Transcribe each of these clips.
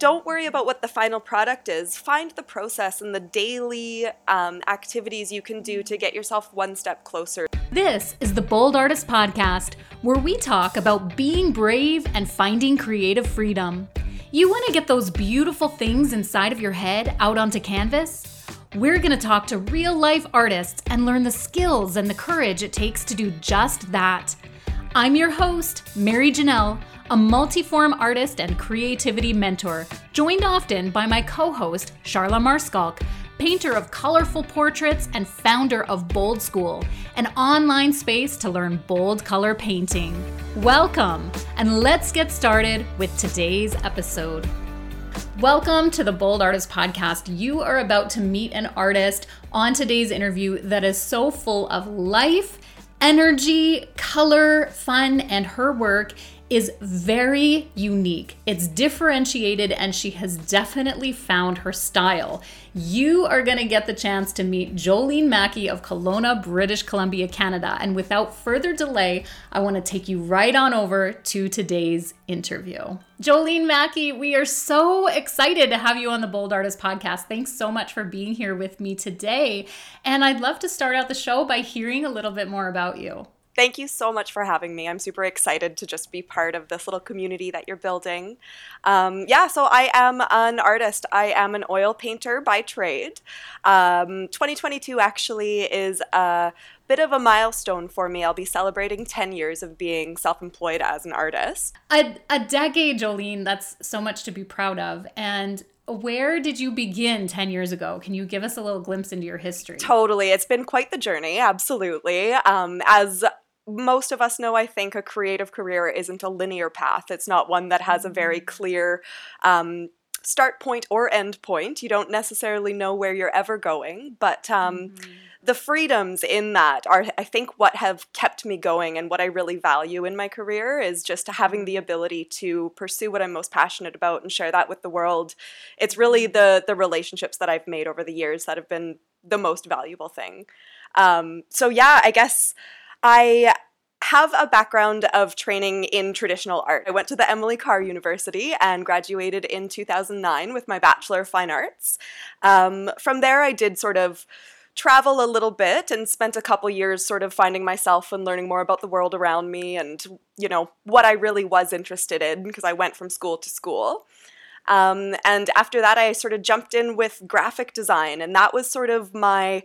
don't worry about what the final product is. Find the process and the daily um, activities you can do to get yourself one step closer. This is the Bold Artist Podcast, where we talk about being brave and finding creative freedom. You want to get those beautiful things inside of your head out onto canvas? We're going to talk to real life artists and learn the skills and the courage it takes to do just that. I'm your host, Mary Janelle, a multiform artist and creativity mentor, joined often by my co host, Charla Maarschalk, painter of colorful portraits and founder of Bold School, an online space to learn bold color painting. Welcome, and let's get started with today's episode. Welcome to the Bold Artist Podcast. You are about to meet an artist on today's interview that is so full of life, energy, color, fun, and her work is very unique. It's differentiated, and she has definitely found her style. You are going to get the chance to meet Jolene Mackie of Kelowna, British Columbia, Canada. And without further delay, I want to take you right on over to today's interview. Jolene Mackie, we are so excited to have you on the Bold Artist podcast. Thanks so much for being here with me today. And I'd love to start out the show by hearing a little bit more about you. Thank you so much for having me. I'm super excited to just be part of this little community that you're building. Um, yeah, so I am an artist. I am an oil painter by trade. Um, 2022 actually is a bit of a milestone for me. I'll be celebrating 10 years of being self employed as an artist. A, a decade, Jolene. That's so much to be proud of. And where did you begin 10 years ago? Can you give us a little glimpse into your history? Totally. It's been quite the journey, absolutely. Um, as most of us know, I think, a creative career isn't a linear path. It's not one that has a very mm-hmm. clear um, start point or end point. You don't necessarily know where you're ever going, but um, mm-hmm. the freedoms in that are, I think, what have kept me going and what I really value in my career is just having the ability to pursue what I'm most passionate about and share that with the world. It's really mm-hmm. the the relationships that I've made over the years that have been the most valuable thing. Um, so yeah, I guess I have a background of training in traditional art. I went to the Emily Carr University and graduated in 2009 with my Bachelor of Fine Arts. Um, from there, I did sort of travel a little bit and spent a couple years sort of finding myself and learning more about the world around me and, you know, what I really was interested in because I went from school to school. Um, and after that, I sort of jumped in with graphic design, and that was sort of my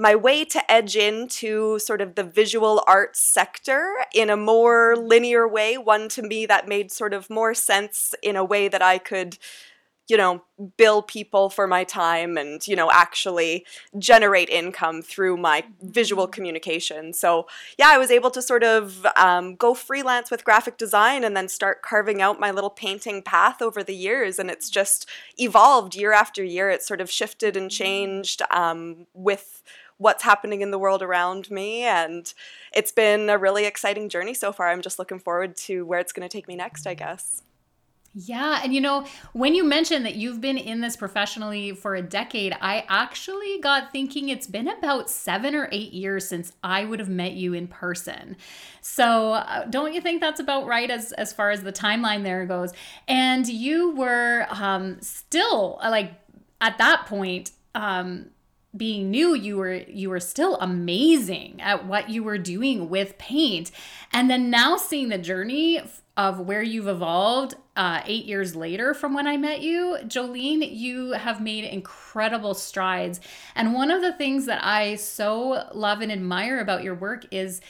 my way to edge into sort of the visual arts sector in a more linear way, one to me that made sort of more sense in a way that I could, you know, bill people for my time and, you know, actually generate income through my visual mm-hmm. communication. So, yeah, I was able to sort of um, go freelance with graphic design and then start carving out my little painting path over the years. And it's just evolved year after year. It sort of shifted and mm-hmm. changed um, with what's happening in the world around me. And it's been a really exciting journey so far. I'm just looking forward to where it's going to take me next, I guess. Yeah. And you know, when you mentioned that you've been in this professionally for a decade, I actually got thinking it's been about seven or eight years since I would have met you in person. So uh, don't you think that's about right as, as far as the timeline there goes? And you were um, still like at that point, um, being new you were you were still amazing at what you were doing with paint. And then now seeing the journey of where you've evolved uh, eight years later from when i met you jolene you have made incredible strides. And one of the things that i so love and admire about your work is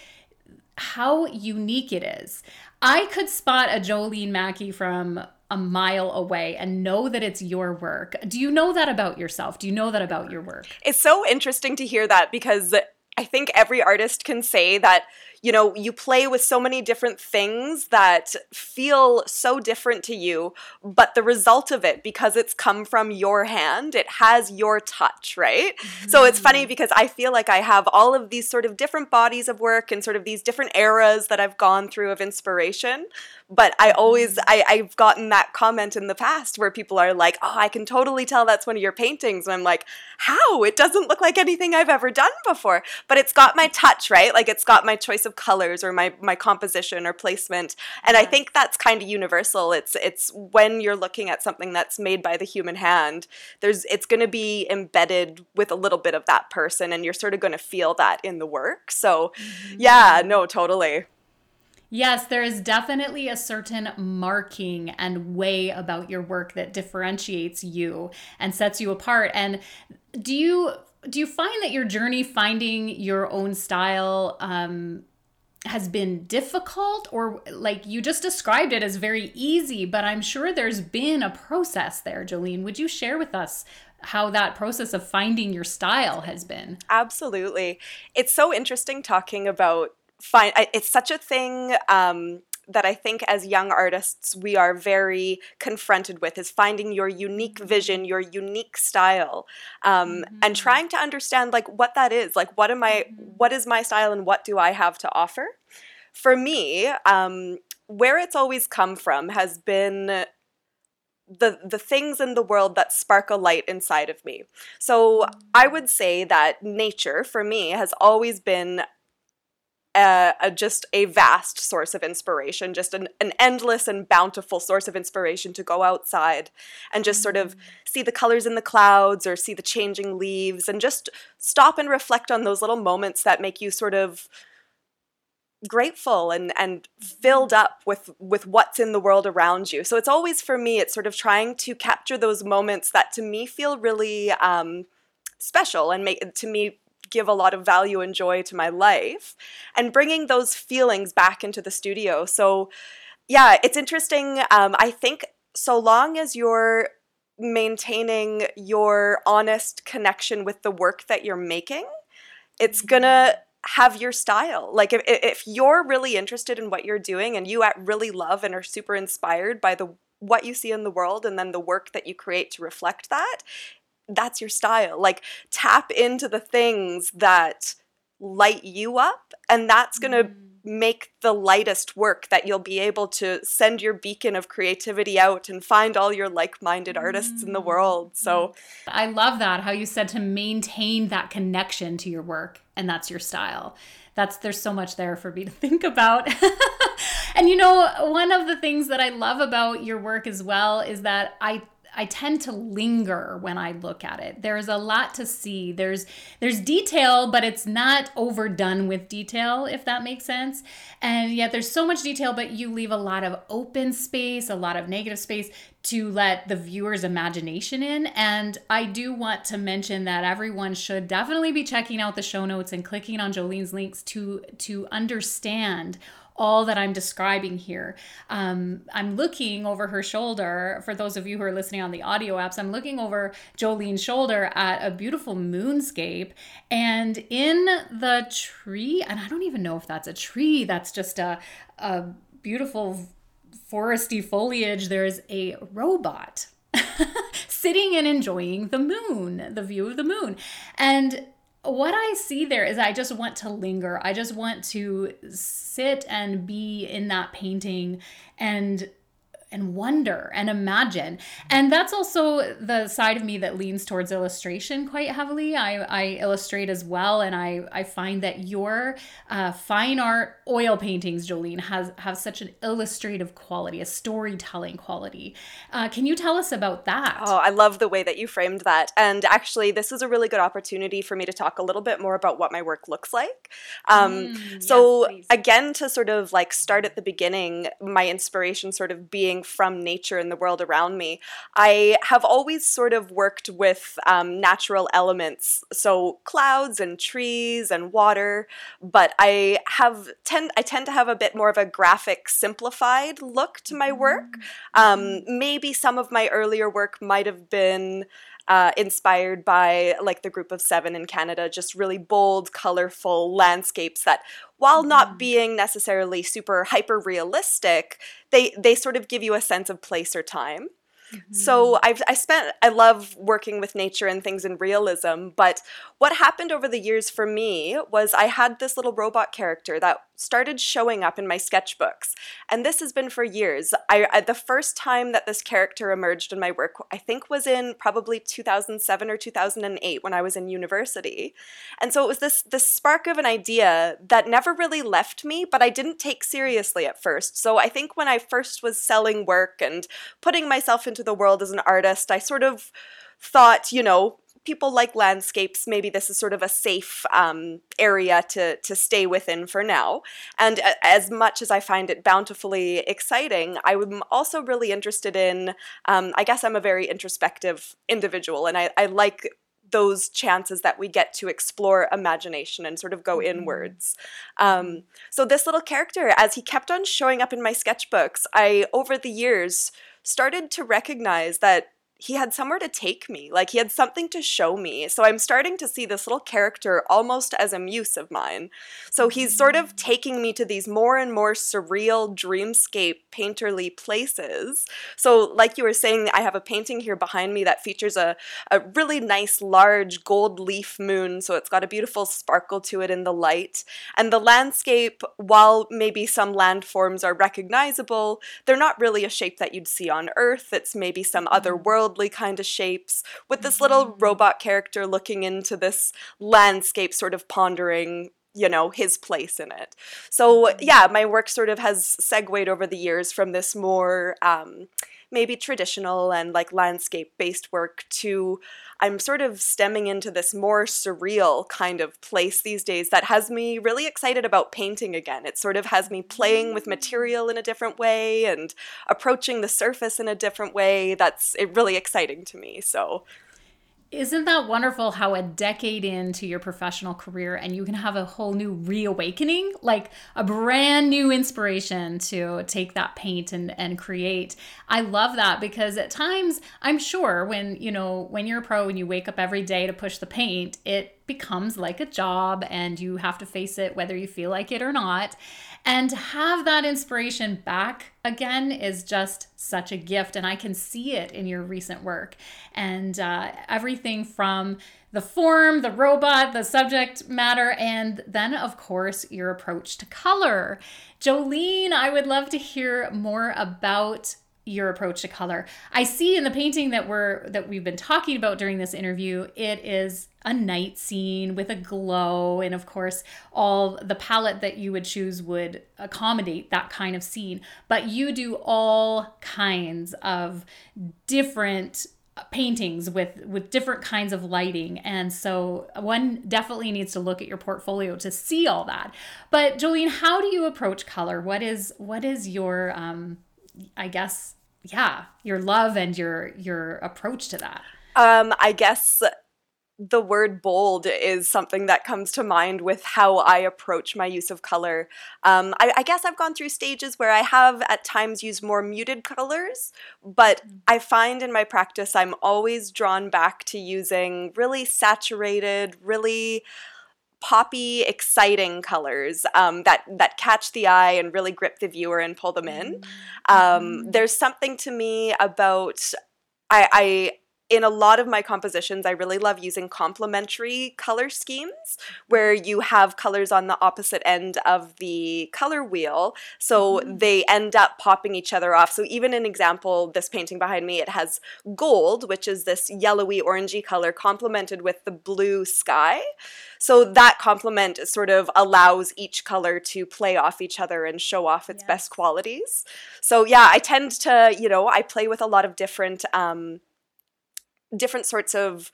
how unique it is. I could spot a jolene mackie from a mile away and know that it's your work. Do you know that about yourself? Do you know that about your work? It's so interesting to hear that because I think every artist can say that you know, you play with so many different things that feel so different to you, but the result of it, because it's come from your hand, it has your touch, right? Mm-hmm. So it's funny mm. because I feel like I have all of these sort of different bodies of work and sort of these different eras that I've gone through of inspiration. But I always, mm. I, I've gotten that comment in the past where people are like, oh, I can totally tell that's one of your paintings. And I'm like, how? It doesn't look like anything I've ever done before. But it's got my touch, right? Like it's got my choice of of colors or my my composition or placement. And I think that's kind of universal. It's it's when you're looking at something that's made by the human hand, there's it's going to be embedded with a little bit of that person and you're sort of going to feel that in the work. So, mm-hmm. yeah, no, totally. Yes, there is definitely a certain marking and way about your work that differentiates you and sets you apart. And do you do you find that your journey finding your own style um, has been difficult or like you just described it as very easy but i'm sure there's been a process there jolene. Would you share with us how that process of finding your style has been? Absolutely. It's so interesting talking about find it's such a thing um, that I think as young artists we are very confronted with is finding your unique mm-hmm. vision, your unique style, um, mm-hmm. and trying to understand like what that is. Like, what am I? Mm-hmm. What is my style, and what do I have to offer? For me, um, where it's always come from has been the the things in the world that spark a light inside of me. So I mm. would say that nature for me has always been a, a, just a vast source of inspiration, just an, an endless and bountiful source of inspiration to go outside and just sort of mm. see the colors in the clouds or see the changing leaves and just stop and reflect on those little moments that make you sort of grateful and and filled up with with what's in the world around you so it's always for me it's sort of trying to capture those moments that to me feel really um, special and make to me give a lot of value and joy to my life and bringing those feelings back into the studio. So, yeah, it's interesting. Um, I think so long as you're maintaining your honest connection with the work that you're making, it's gonna have your style. Like if if you're really interested in what you're doing and you really love and are super inspired by the what you see in the world and then the work that you create to reflect that, that's your style. Like tap into the things that light you up and that's going to mm. make the lightest work that you'll be able to send your beacon of creativity out and find all your like-minded artists in the world. So mm. I love that how you said to maintain that connection to your work and that's your style. That's there's so much there for me to think about. and you know, one of the things that I love about your work as well is that I I tend to linger when I look at it. There's a lot to see. There's there's detail, but it's not overdone with detail, if that makes sense. And yet there's so much detail, but you leave a lot of open space, a lot of negative space to let the viewer's imagination in. And I do want to mention that everyone should definitely be checking out the show notes and clicking on Jolene's links to to understand all that I'm describing here. Um, I'm looking over her shoulder. For those of you who are listening on the audio apps, I'm looking over Jolene's shoulder at a beautiful moonscape. And in the tree, and I don't even know if that's a tree, that's just a, a beautiful foresty foliage, there's a robot sitting and enjoying the moon, the view of the moon. And what I see there is I just want to linger. I just want to sit and be in that painting and and wonder and imagine. And that's also the side of me that leans towards illustration quite heavily. I, I illustrate as well, and I, I find that your uh, fine art oil paintings, Jolene, has have such an illustrative quality, a storytelling quality. Uh, can you tell us about that? Oh, I love the way that you framed that. And actually, this is a really good opportunity for me to talk a little bit more about what my work looks like. Um, mm, so, yes, again, to sort of like start at the beginning, my inspiration sort of being from nature and the world around me. I have always sort of worked with um, natural elements, so clouds and trees and water, but I have tend I tend to have a bit more of a graphic, simplified look to my work. Um, mm-hmm. maybe some of my earlier work might have been uh, inspired by like the group of seven in Canada, just really bold, colorful landscapes that, while not mm-hmm. being necessarily super hyper realistic, they they sort of give you a sense of place or time. Mm-hmm. So I've I spent I love working with nature and things in realism, but what happened over the years for me was I had this little robot character that started showing up in my sketchbooks. And this has been for years. I, I, the first time that this character emerged in my work, I think was in probably 2007 or 2008 when I was in university. And so it was this this spark of an idea that never really left me, but I didn't take seriously at first. So I think when I first was selling work and putting myself into the world as an artist, I sort of thought, you know, people like landscapes, maybe this is sort of a safe um, area to, to stay within for now. And as much as I find it bountifully exciting, I'm also really interested in, um, I guess I'm a very introspective individual, and I, I like those chances that we get to explore imagination and sort of go mm-hmm. inwards. Um, so this little character, as he kept on showing up in my sketchbooks, I over the years started to recognize that he had somewhere to take me. Like he had something to show me. So I'm starting to see this little character almost as a muse of mine. So he's sort of mm. taking me to these more and more surreal dreamscape painterly places. So like you were saying, I have a painting here behind me that features a, a really nice large gold leaf moon. So it's got a beautiful sparkle to it in the light. And the landscape, while maybe some landforms are recognizable, they're not really a shape that you'd see on Earth. It's maybe some other mm. world worldly kind of shapes, with this little mm-hmm. robot character looking into this landscape, sort of pondering you know his place in it so mm-hmm. yeah my work sort of has segued over the years from this more um, maybe traditional and like landscape based work to I'm sort of stemming into this more surreal kind of place these days that has me really excited about painting again. It sort of has me playing with mm. material in a different way and approaching the surface in a different way. That's eh, really exciting to me. So isn't that wonderful how a decade into your professional career and you can have a whole new reawakening, like a brand new inspiration to take that paint and, and create? I love that because at times, I'm sure when, you know, when you're a pro and you wake up every day to push the paint, it becomes like a job and you have to face it whether you feel like it or not. And to have that inspiration back again is just such a gift. And I can see it in your recent work. And uh, everything from the form, the robot, the subject matter, and then, of course, your approach to color. Jolene, I would love to hear more about your approach to color. I see in the painting that we're that we've been talking about during this interview, it is a night scene with a glow and of course all the palette that you would choose would accommodate that kind of scene, but you do all kinds of different paintings with with different kinds of lighting. And so one definitely needs to look at your portfolio to see all that. But jolene how do you approach color? What is what is your um i guess yeah your love and your your approach to that? Um i guess the word bold is something that comes to mind with how I approach my use of color. Um, I, I, guess I've gone through stages where I have at times used more muted colors, but mm. I find in my practice I'm always drawn back to using really saturated, really poppy, exciting colors um, that that catch the eye and really grip the viewer and pull them in. Mm-hmm. Um, mm. there's something to me about I, I in a lot of my compositions, I really love using complementary color schemes where you have colors on the opposite end of the color wheel. So mm-hmm. they end up popping each other off. So, even an example, this painting behind me, it has gold, which is this yellowy orangey color, complemented with the blue sky. So, that complement sort of allows each color to play off each other and show off its yes. best qualities. So, yeah, I tend to, you know, I play with a lot of different. Um, different sorts of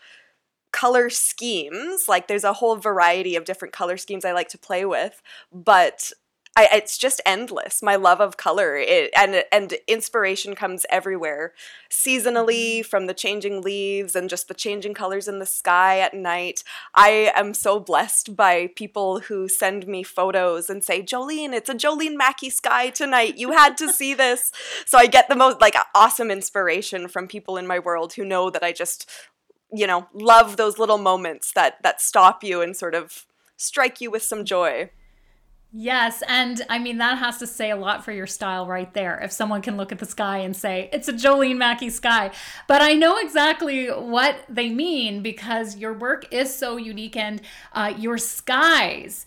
color schemes. Like there's a whole variety of different color schemes I like to play with, but I, it's just endless. My love of color it, and and inspiration comes everywhere, seasonally mm-hmm. from the changing leaves and just the changing colors in the sky at night. I am so blessed by people who send me photos and say, "Jolene, it's a Jolene Mackie sky tonight. You had to see this." So I get the most like awesome inspiration from people in my world who know that I just, you know, love those little moments that that stop you and sort of strike you with some joy. Yes, and I mean that has to say a lot for your style right there. If someone can look at the sky and say it's a Jolene Mackie sky, but I know exactly what they mean because your work is so unique and uh, your skies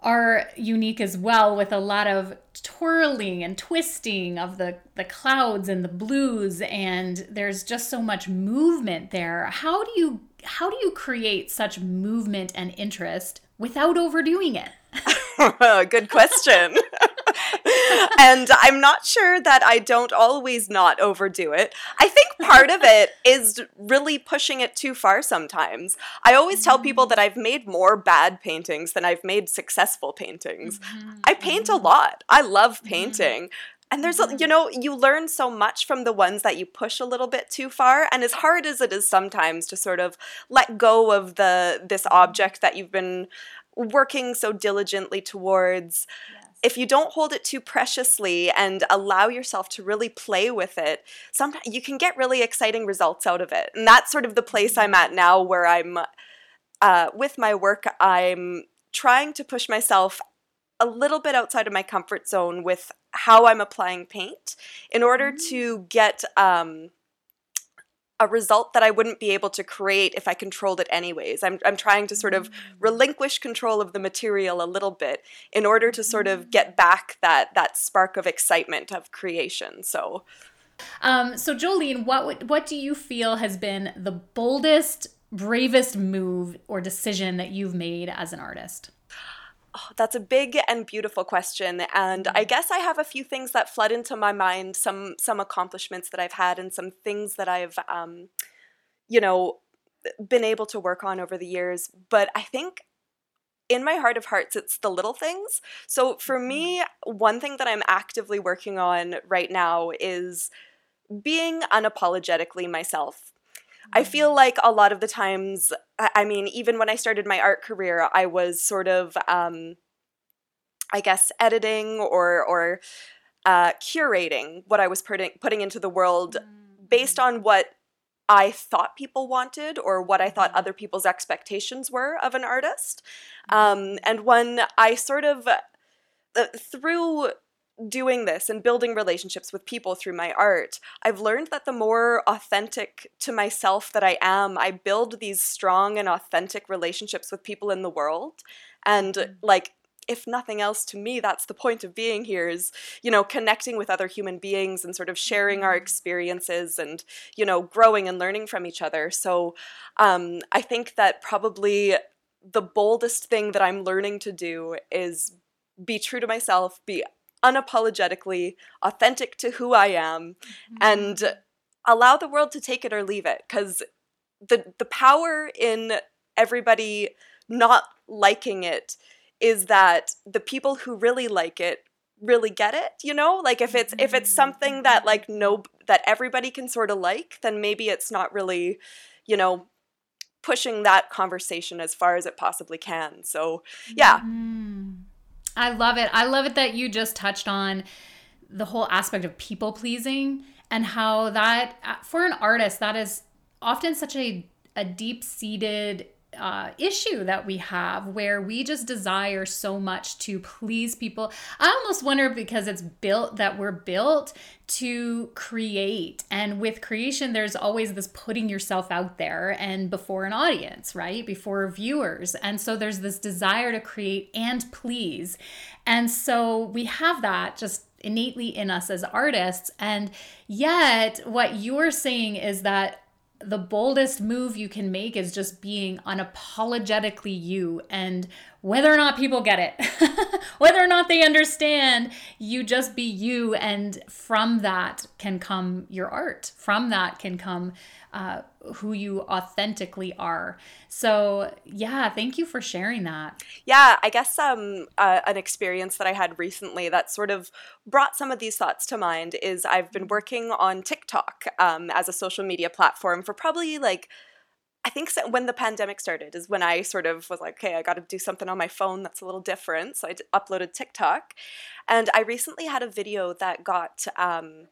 are unique as well with a lot of twirling and twisting of the the clouds and the blues and there's just so much movement there how do you how do you create such movement and interest without overdoing it Good question. and I'm not sure that I don't always not overdo it. I think part of it is really pushing it too far sometimes. I always tell people that I've made more bad paintings than I've made successful paintings. Mm-hmm. I paint a lot. I love mm-hmm. And there's, a, you mm-hmm. know, you learn so much from the ones that you push a little bit too far. And as hard as it is sometimes to sort of let go of the this mm-hmm. object that you've been working so diligently towards yes. if you don't hold it too preciously and allow yourself to really play with it sometimes you can get really exciting results out of it and that's sort of the place mm-hmm. i'm at now where i'm uh, with my work i'm trying to push myself a little bit outside of my comfort zone with how i'm applying paint in order mm-hmm. to get um, a result that I wouldn't be able to create if I controlled it anyways. I'm, I'm trying to sort of mm. relinquish control of the material a little bit in order to sort of get mm. back that that spark of excitement of creation. So um, so Jolene, what what do you feel has been the boldest, bravest move or decision that you've made as an artist? Oh, that's a big and beautiful question, and I mm-hmm. guess I have a few things that flood into my mind. Some some accomplishments that I've had, and some things that I've, um, you know, been able to work on over the years. But I think in my heart of hearts, it's the little things. So for mm-hmm. me, one thing that I'm actively working on right now is being unapologetically myself. I feel like a lot of the times, I mean, even when I started my art career, I was sort of, um, I guess, editing or or uh, curating what I was putting putting into the world based mm-hmm. on what I thought people wanted or what I thought other people's expectations were of an artist. Um, and when I sort of uh, through doing this and building relationships with people through my art, I've learned that the more authentic to myself that I am, I build these strong and authentic relationships with people in the world. And mm-hmm. like, if nothing else to me that's the point of being here is you know connecting with other human beings and sort of sharing our mm-hmm. experiences and you know growing and learning from each other so um, i think that probably the boldest thing that i'm learning to do is be true to myself be unapologetically authentic to who I am mm-hmm. and allow the world to take it or leave it cuz the the power in everybody not liking it is that the people who really like it really get it you know like if it's if it's something that like no that everybody can sort of like then maybe it's not really you know pushing that conversation as far as it possibly can so yeah mm. I love it. I love it that you just touched on the whole aspect of people pleasing and how that uh, for an artist that is often such a a deep seated uh, issue that we have where we just desire so much to please people. I almost wonder because it's built that we're built to create. And with creation, there's always this putting yourself out there and before an audience, right? Before viewers. And so there's this desire to create and please. And so we have that just innately in us as artists. And yet, what you're saying is that the boldest move you can make is just being unapologetically you and whether or not people get it whether or not they understand you just be you and from that can come your art. From that can come uh, who you authentically are. So, yeah, thank you for sharing that. Yeah, I guess um, uh, an experience that I had recently that sort of brought some of these thoughts to mind is I've been mm-hmm. working on TikTok um, as a social media platform for probably like I think when the pandemic started is when I sort of was like, okay, I got to do something on my phone that's a little different. So I d- uploaded TikTok. And I recently had a video that got, um,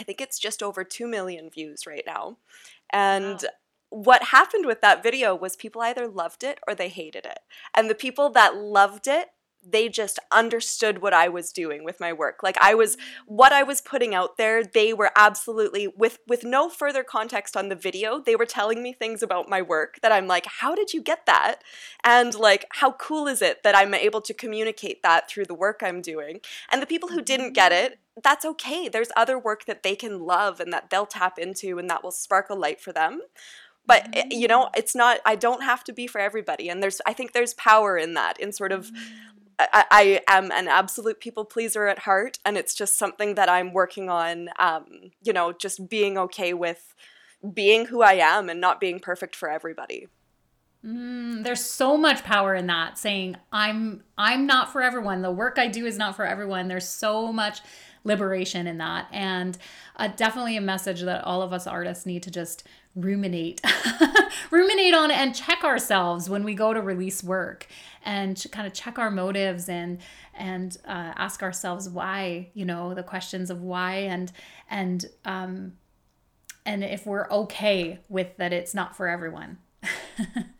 I think it's just over 2 million views right now. And wow. what happened with that video was people either loved it or they hated it. And the people that loved it they just understood what I was doing with my work. Like I was what I was putting out there, they were absolutely with with no further context on the video, they were telling me things about my work that I'm like, "How did you get that?" And like, "How cool is it that I'm able to communicate that through the work I'm doing?" And the people who didn't get it, that's okay. There's other work that they can love and that they'll tap into and that will spark a light for them but eh, you know it's not i don't have to be for everybody and there's i think there's power in that in sort of I, I, am an absolute people pleaser at heart, and it's just something that I'm working on. Um, you know, just being okay with being who I am and not being perfect for everybody. Mm, there's so much power in that saying I'm I'm not for everyone. The work I do is not for everyone. There's so much liberation in that, and uh, definitely a message that all of us artists need to just ruminate ruminate on and check ourselves when we go to release work and kind of check our motives and and uh, ask ourselves why you know the questions of why and and um and if we're okay with that it's not for everyone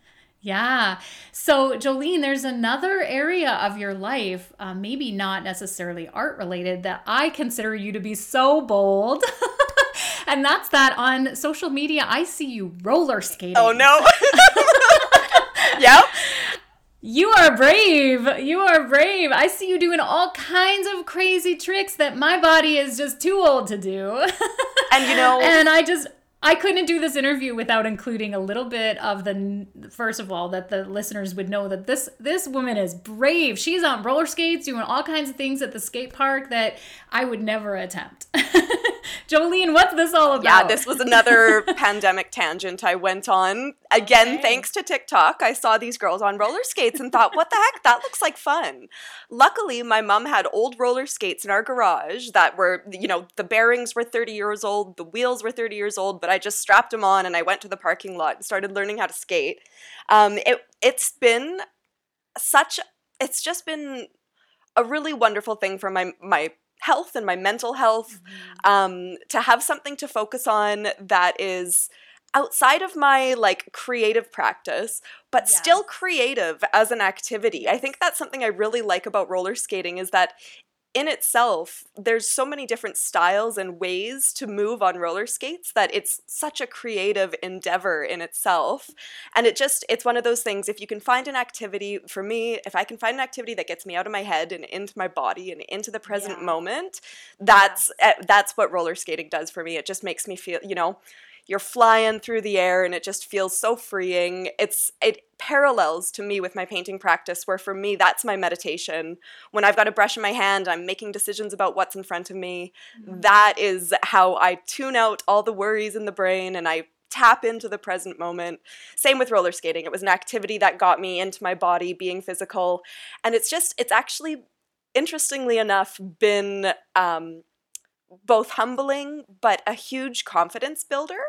Yeah. So, Jolene, there's another area of your life, uh, maybe not necessarily art related, that I consider you to be so bold. and that's that on social media, I see you roller skating. Oh, no. yep. You are brave. You are brave. I see you doing all kinds of crazy tricks that my body is just too old to do. And you know, and I just I couldn't do this interview without including a little bit of the first of all that the listeners would know that this this woman is brave. She's on roller skates doing all kinds of things at the skate park that I would never attempt. Jolene, what's this all about? Yeah, this was another pandemic tangent I went on. Again, okay. thanks to TikTok, I saw these girls on roller skates and thought, what the heck? That looks like fun. Luckily, my mom had old roller skates in our garage that were, you know, the bearings were 30 years old, the wheels were 30 years old, but I just strapped them on and I went to the parking lot and started learning how to skate. Um, it it's been such it's just been a really wonderful thing for my my health and my mental health mm-hmm. um, to have something to focus on that is outside of my like creative practice but yes. still creative as an activity i think that's something i really like about roller skating is that in itself, there's so many different styles and ways to move on roller skates that it's such a creative endeavor in itself. And it just, it's one of those things. If you can find an activity, for me, if I can find an activity that gets me out of my head and into my body and into the present yeah. moment, that's yeah. that's what roller skating does for me. It just makes me feel, you know, you're flying through the air and it just feels so freeing. It's it parallels to me with my painting practice where for me that's my meditation. When I've got a brush in my hand, I'm making decisions about what's in front of me. Mm-hmm. That is how I tune out all the worries in the brain and I tap into the present moment. Same with roller skating. It was an activity that got me into my body, being physical. And it's just, it's actually, interestingly enough, been um, both humbling but a huge confidence builder.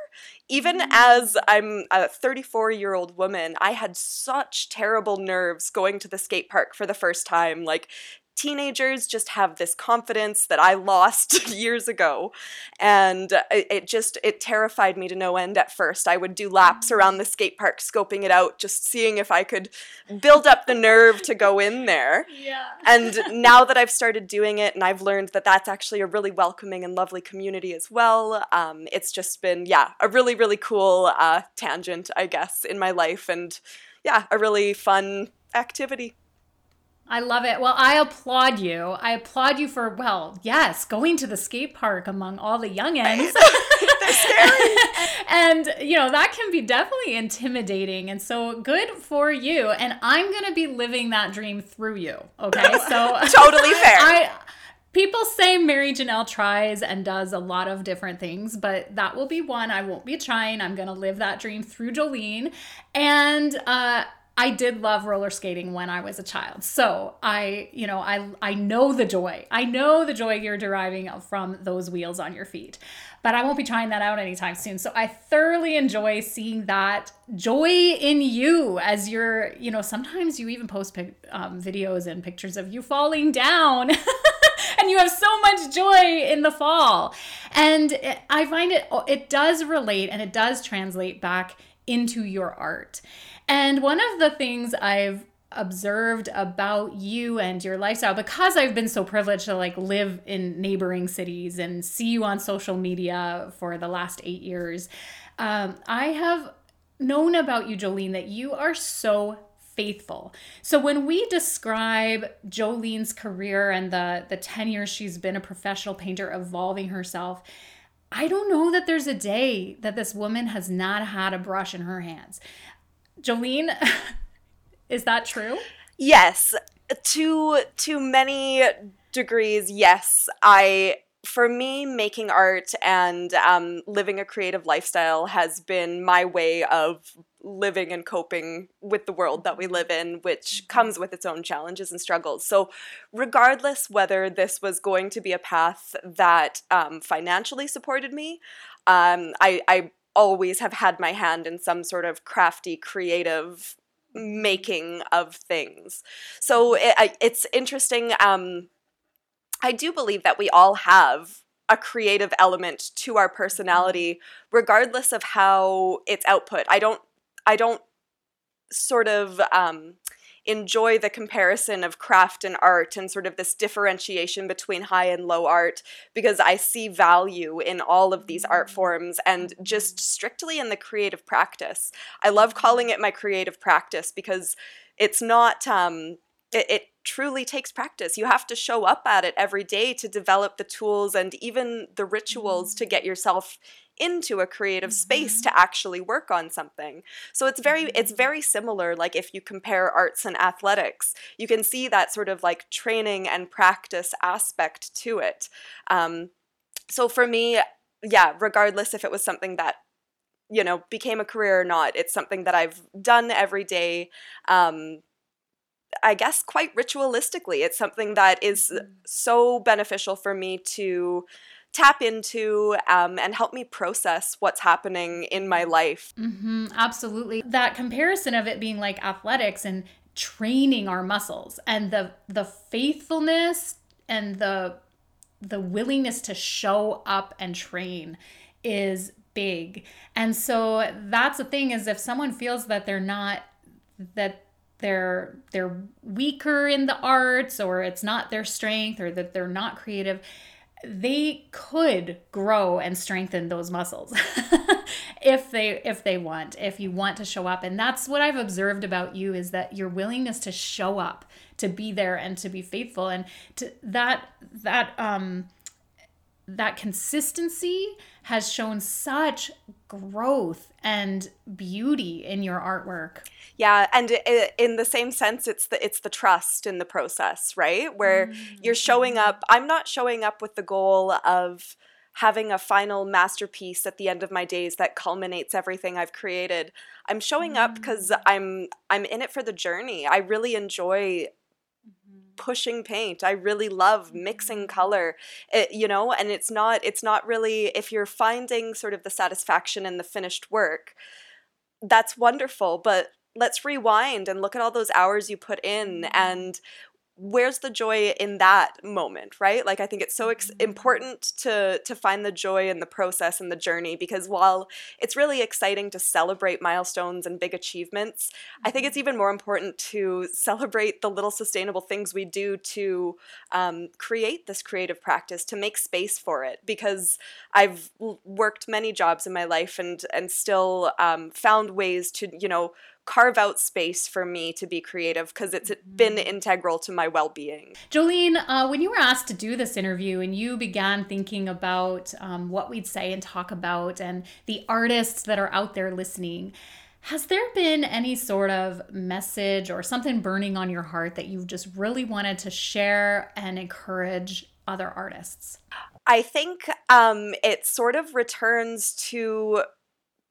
Even mm. as I'm a 34 year old woman, I had such terrible nerves going to the skate park for the first time. Like, teenagers just have this confidence that I lost years ago. And it, just, it terrified me to no end at first. I would do laps around the skate park, scoping it out, just seeing if I could build up the nerve to go in there. Yeah. and now that I've started doing it and I've learned that that's actually a really welcoming and lovely community as well, um, it's just been, yeah, a really, really cool uh, tangent, I guess, in my life. And yeah, a really fun activity. I love it. Well, I applaud you. I applaud you for, well, yes, going to the skate park among all the youngins. They're scary. and, you know, that can be definitely intimidating. And so good for you. And I'm going to be living that dream through you. Okay. So totally fair. I, people say Mary Janelle tries and does a lot of different things, but that will be one I won't be trying. I'm going to live that dream through Jolene. And, uh, I did love roller skating when I was a child. So I, you know, I I know the joy. I know the joy you're deriving from those wheels on your feet. But I won't be trying that out anytime soon. So I thoroughly enjoy seeing that joy in you as you're, you know, sometimes you even post um, videos and pictures of you falling down. and you have so much joy in the fall. And I find it it does relate and it does translate back into your art. And one of the things I've observed about you and your lifestyle because I've been so privileged to like live in neighboring cities and see you on social media for the last eight years. Um, I have known about you, Jolene, that you are so faithful. So when we describe Jolene's career and the the 10 years she's been a professional painter evolving herself, I don't know that there's a day that this woman has not had a brush in her hands. Jolene, is that true? Yes. To to many degrees, yes. I for me, making art and um, living a creative lifestyle has been my way of living and coping with the world that we live in, which comes with its own challenges and struggles. So, regardless whether this was going to be a path that um, financially supported me, um, I, I always have had my hand in some sort of crafty, creative making of things. So it, it's interesting. Um, I do believe that we all have a creative element to our personality regardless of how it's output. I don't I don't sort of um, enjoy the comparison of craft and art and sort of this differentiation between high and low art because I see value in all of these art forms and just strictly in the creative practice. I love calling it my creative practice because it's not um, it, it truly takes practice. You have to show up at it every day to develop the tools and even the rituals to get yourself into a creative space to mm-hmm. actually work on something. So it's very it's mm-hmm. very similar like if you compare arts and athletics, you can see that sort of like training and practice aspect to it. Um, so for me, yeah, regardless if it was something that you know became a career or not, it's something that I've done every day. Um, I guess quite ritualistically. It's something that is mm. so beneficial for me to tap into um, and help me process what's happening in my life. Mm-hmm, absolutely. That comparison of it being like athletics and training our muscles and the the faithfulness and the the willingness to show up and train is big. And so that's the thing is if someone feels that they're not that they're they're weaker in the arts or it's not their strength or that they're not creative they could grow and strengthen those muscles if they if they want if you want to show up. And that's what i've observed about you is that your willingness to show up to be there and to be faithful and to that that um that consistency has shown such growth and beauty in your artwork. Yeah, and in the same sense it's the it's the trust in the process, right? Where mm-hmm. you're showing up, I'm not showing up with the goal of having a final masterpiece at the end of my days that culminates everything I've created. I'm showing mm-hmm. up cuz I'm I'm in it for the journey. I really enjoy pushing paint. I really love mixing mm-hmm. color. It, you know, and it's not it's not really if you're finding sort of the satisfaction in the finished work, that's wonderful, but let's rewind and look at all those hours you put in mm-hmm. and where's the joy in that moment right like i think it's so ex- mm-hmm. important to to find the joy in the process and the journey because while it's really exciting to celebrate milestones and big achievements i think it's mm-hmm. even more important to celebrate the little sustainable things we do to um, create this creative practice to make space for it because i've worked many jobs in my life and and still um, found ways to you know carve out space for me to be creative because it's been mm-hmm. integral to my well-being jolene uh, when you were asked to do this interview and you began thinking about um, what we'd say and talk about and the artists that are out there listening has there been any sort of message or something burning on your heart that you just really wanted to share and encourage other artists? I think um, it sort of returns to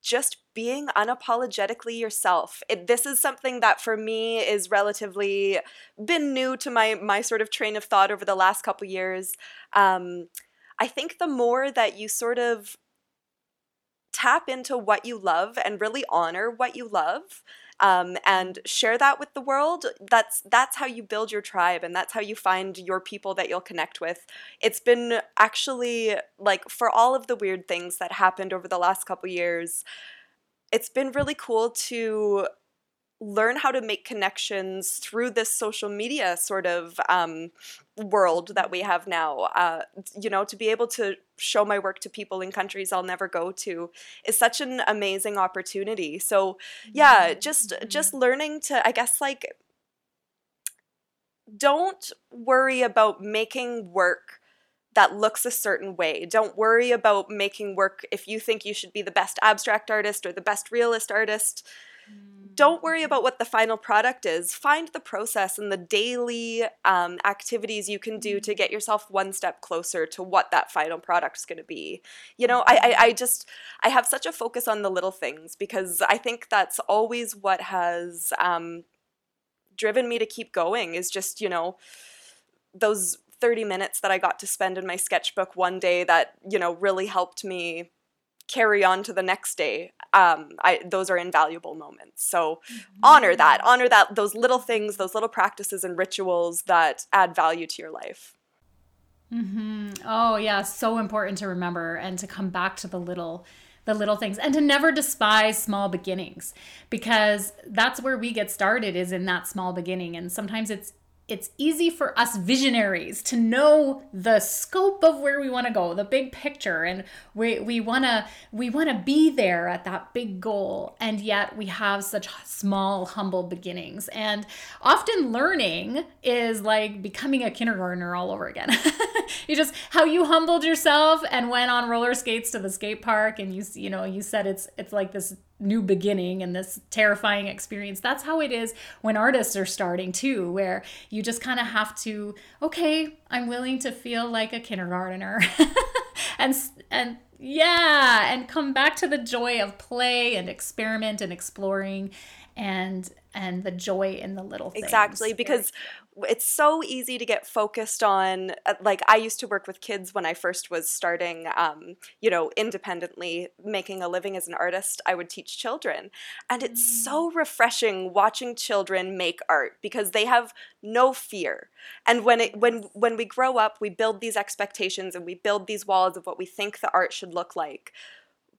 just being unapologetically yourself. It, this is something that for me is relatively been new to my my sort of train of thought over the last couple years. Um, I think the more that you sort of tap into what you love and really honor what you love, um, and share that with the world that's that's how you build your tribe and that's how you find your people that you'll connect with. It's been actually like for all of the weird things that happened over the last couple years it's been really cool to learn how to make connections through this social media sort of um, world that we have now. Uh, you know, to be able to show my work to people in countries I'll never go to is such an amazing opportunity. So yeah, mm-hmm. just just mm-hmm. learning to, I guess, like don't worry about making work that looks a certain way. Don't worry about making work if you think you should be the best abstract artist or the best realist artist. Don't worry about what the final product is. Find the process and the daily um, activities you can do to get yourself one step closer to what that final product is going to be. You know, I, I, I just, I have such a focus on the little things because I think that's always what has um, driven me to keep going is just, you know, those 30 minutes that I got to spend in my sketchbook one day that, you know, really helped me carry on to the next day. Um, I, those are invaluable moments. So mm-hmm. honor that, honor that, those little things, those little practices and rituals that add value to your life. Mm-hmm. Oh yeah, so important to remember and to come back to the little the little things and to never despise small beginnings because that's where we get started is in that small beginning and sometimes it's it's easy for us visionaries to know the scope of where we want to go the big picture and we we want to we want to be there at that big goal and yet we have such small humble beginnings. And often learning is like becoming a kindergartner all over again. You just how you humbled yourself and went on roller skates to the skate park and you you know you said it's it's like this new beginning and this terrifying experience. That's how it is when artists are starting too, where you just kind of have to, okay, I'm willing to feel like a kindergartner. and and yeah, and come back to the joy of play and experiment and exploring and and the joy in the little things. Exactly, because it's so easy to get focused on uh, like i used to work with kids when i first was starting um, you know independently making a living as an artist i would teach children and it's mm. so refreshing watching children make art because they have no fear and when it when when we grow up we build these expectations and we build these walls of what we think the art should look like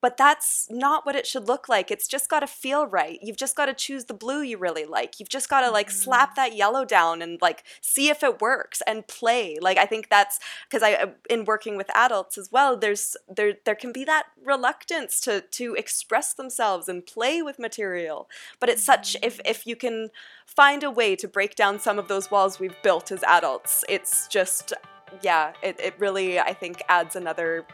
but that's not what it should look like. It's just got to feel right. You've just got to choose the blue you really like. You've just got to like slap mm. that yellow down and like see if it works and play. Like I think that's because I uh, in working with adults as well, there's there there can be that reluctance to to express themselves and play with material. But it's such if mm. if you can find a way to break down some of those walls we've built as adults, it's just yeah, it, it really I think adds another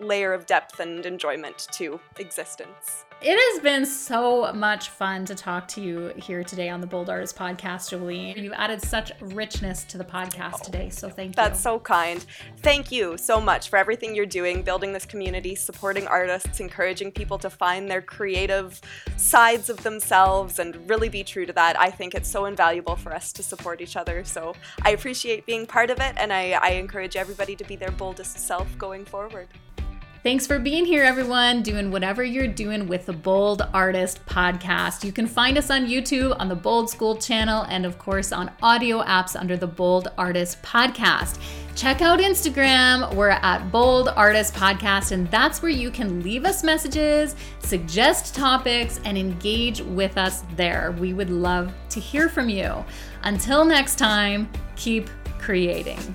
layer of depth and enjoyment to existence. It has been so much fun to talk to you here today on the Bold Artist podcast, Julie. You've added such richness to the podcast oh, today, so thank you. That's so kind. Thank you so much for everything you're doing, building this community, supporting artists, encouraging people to find their creative sides of themselves and really be true to that. I think it's so invaluable for us to support each other. So I appreciate being part of it, and I, I encourage everybody to be their boldest self going forward. Thanks for being here, everyone, doing whatever you're doing with the Bold Artist podcast. You can find us on YouTube, on the Bold School channel, and of course on audio apps under the Bold Artist podcast. Check out Instagram. We're at Bold Artist Podcast, and that's where you can leave us messages, suggest topics, and engage with us there. We would love to hear from you. Until next time, keep creating.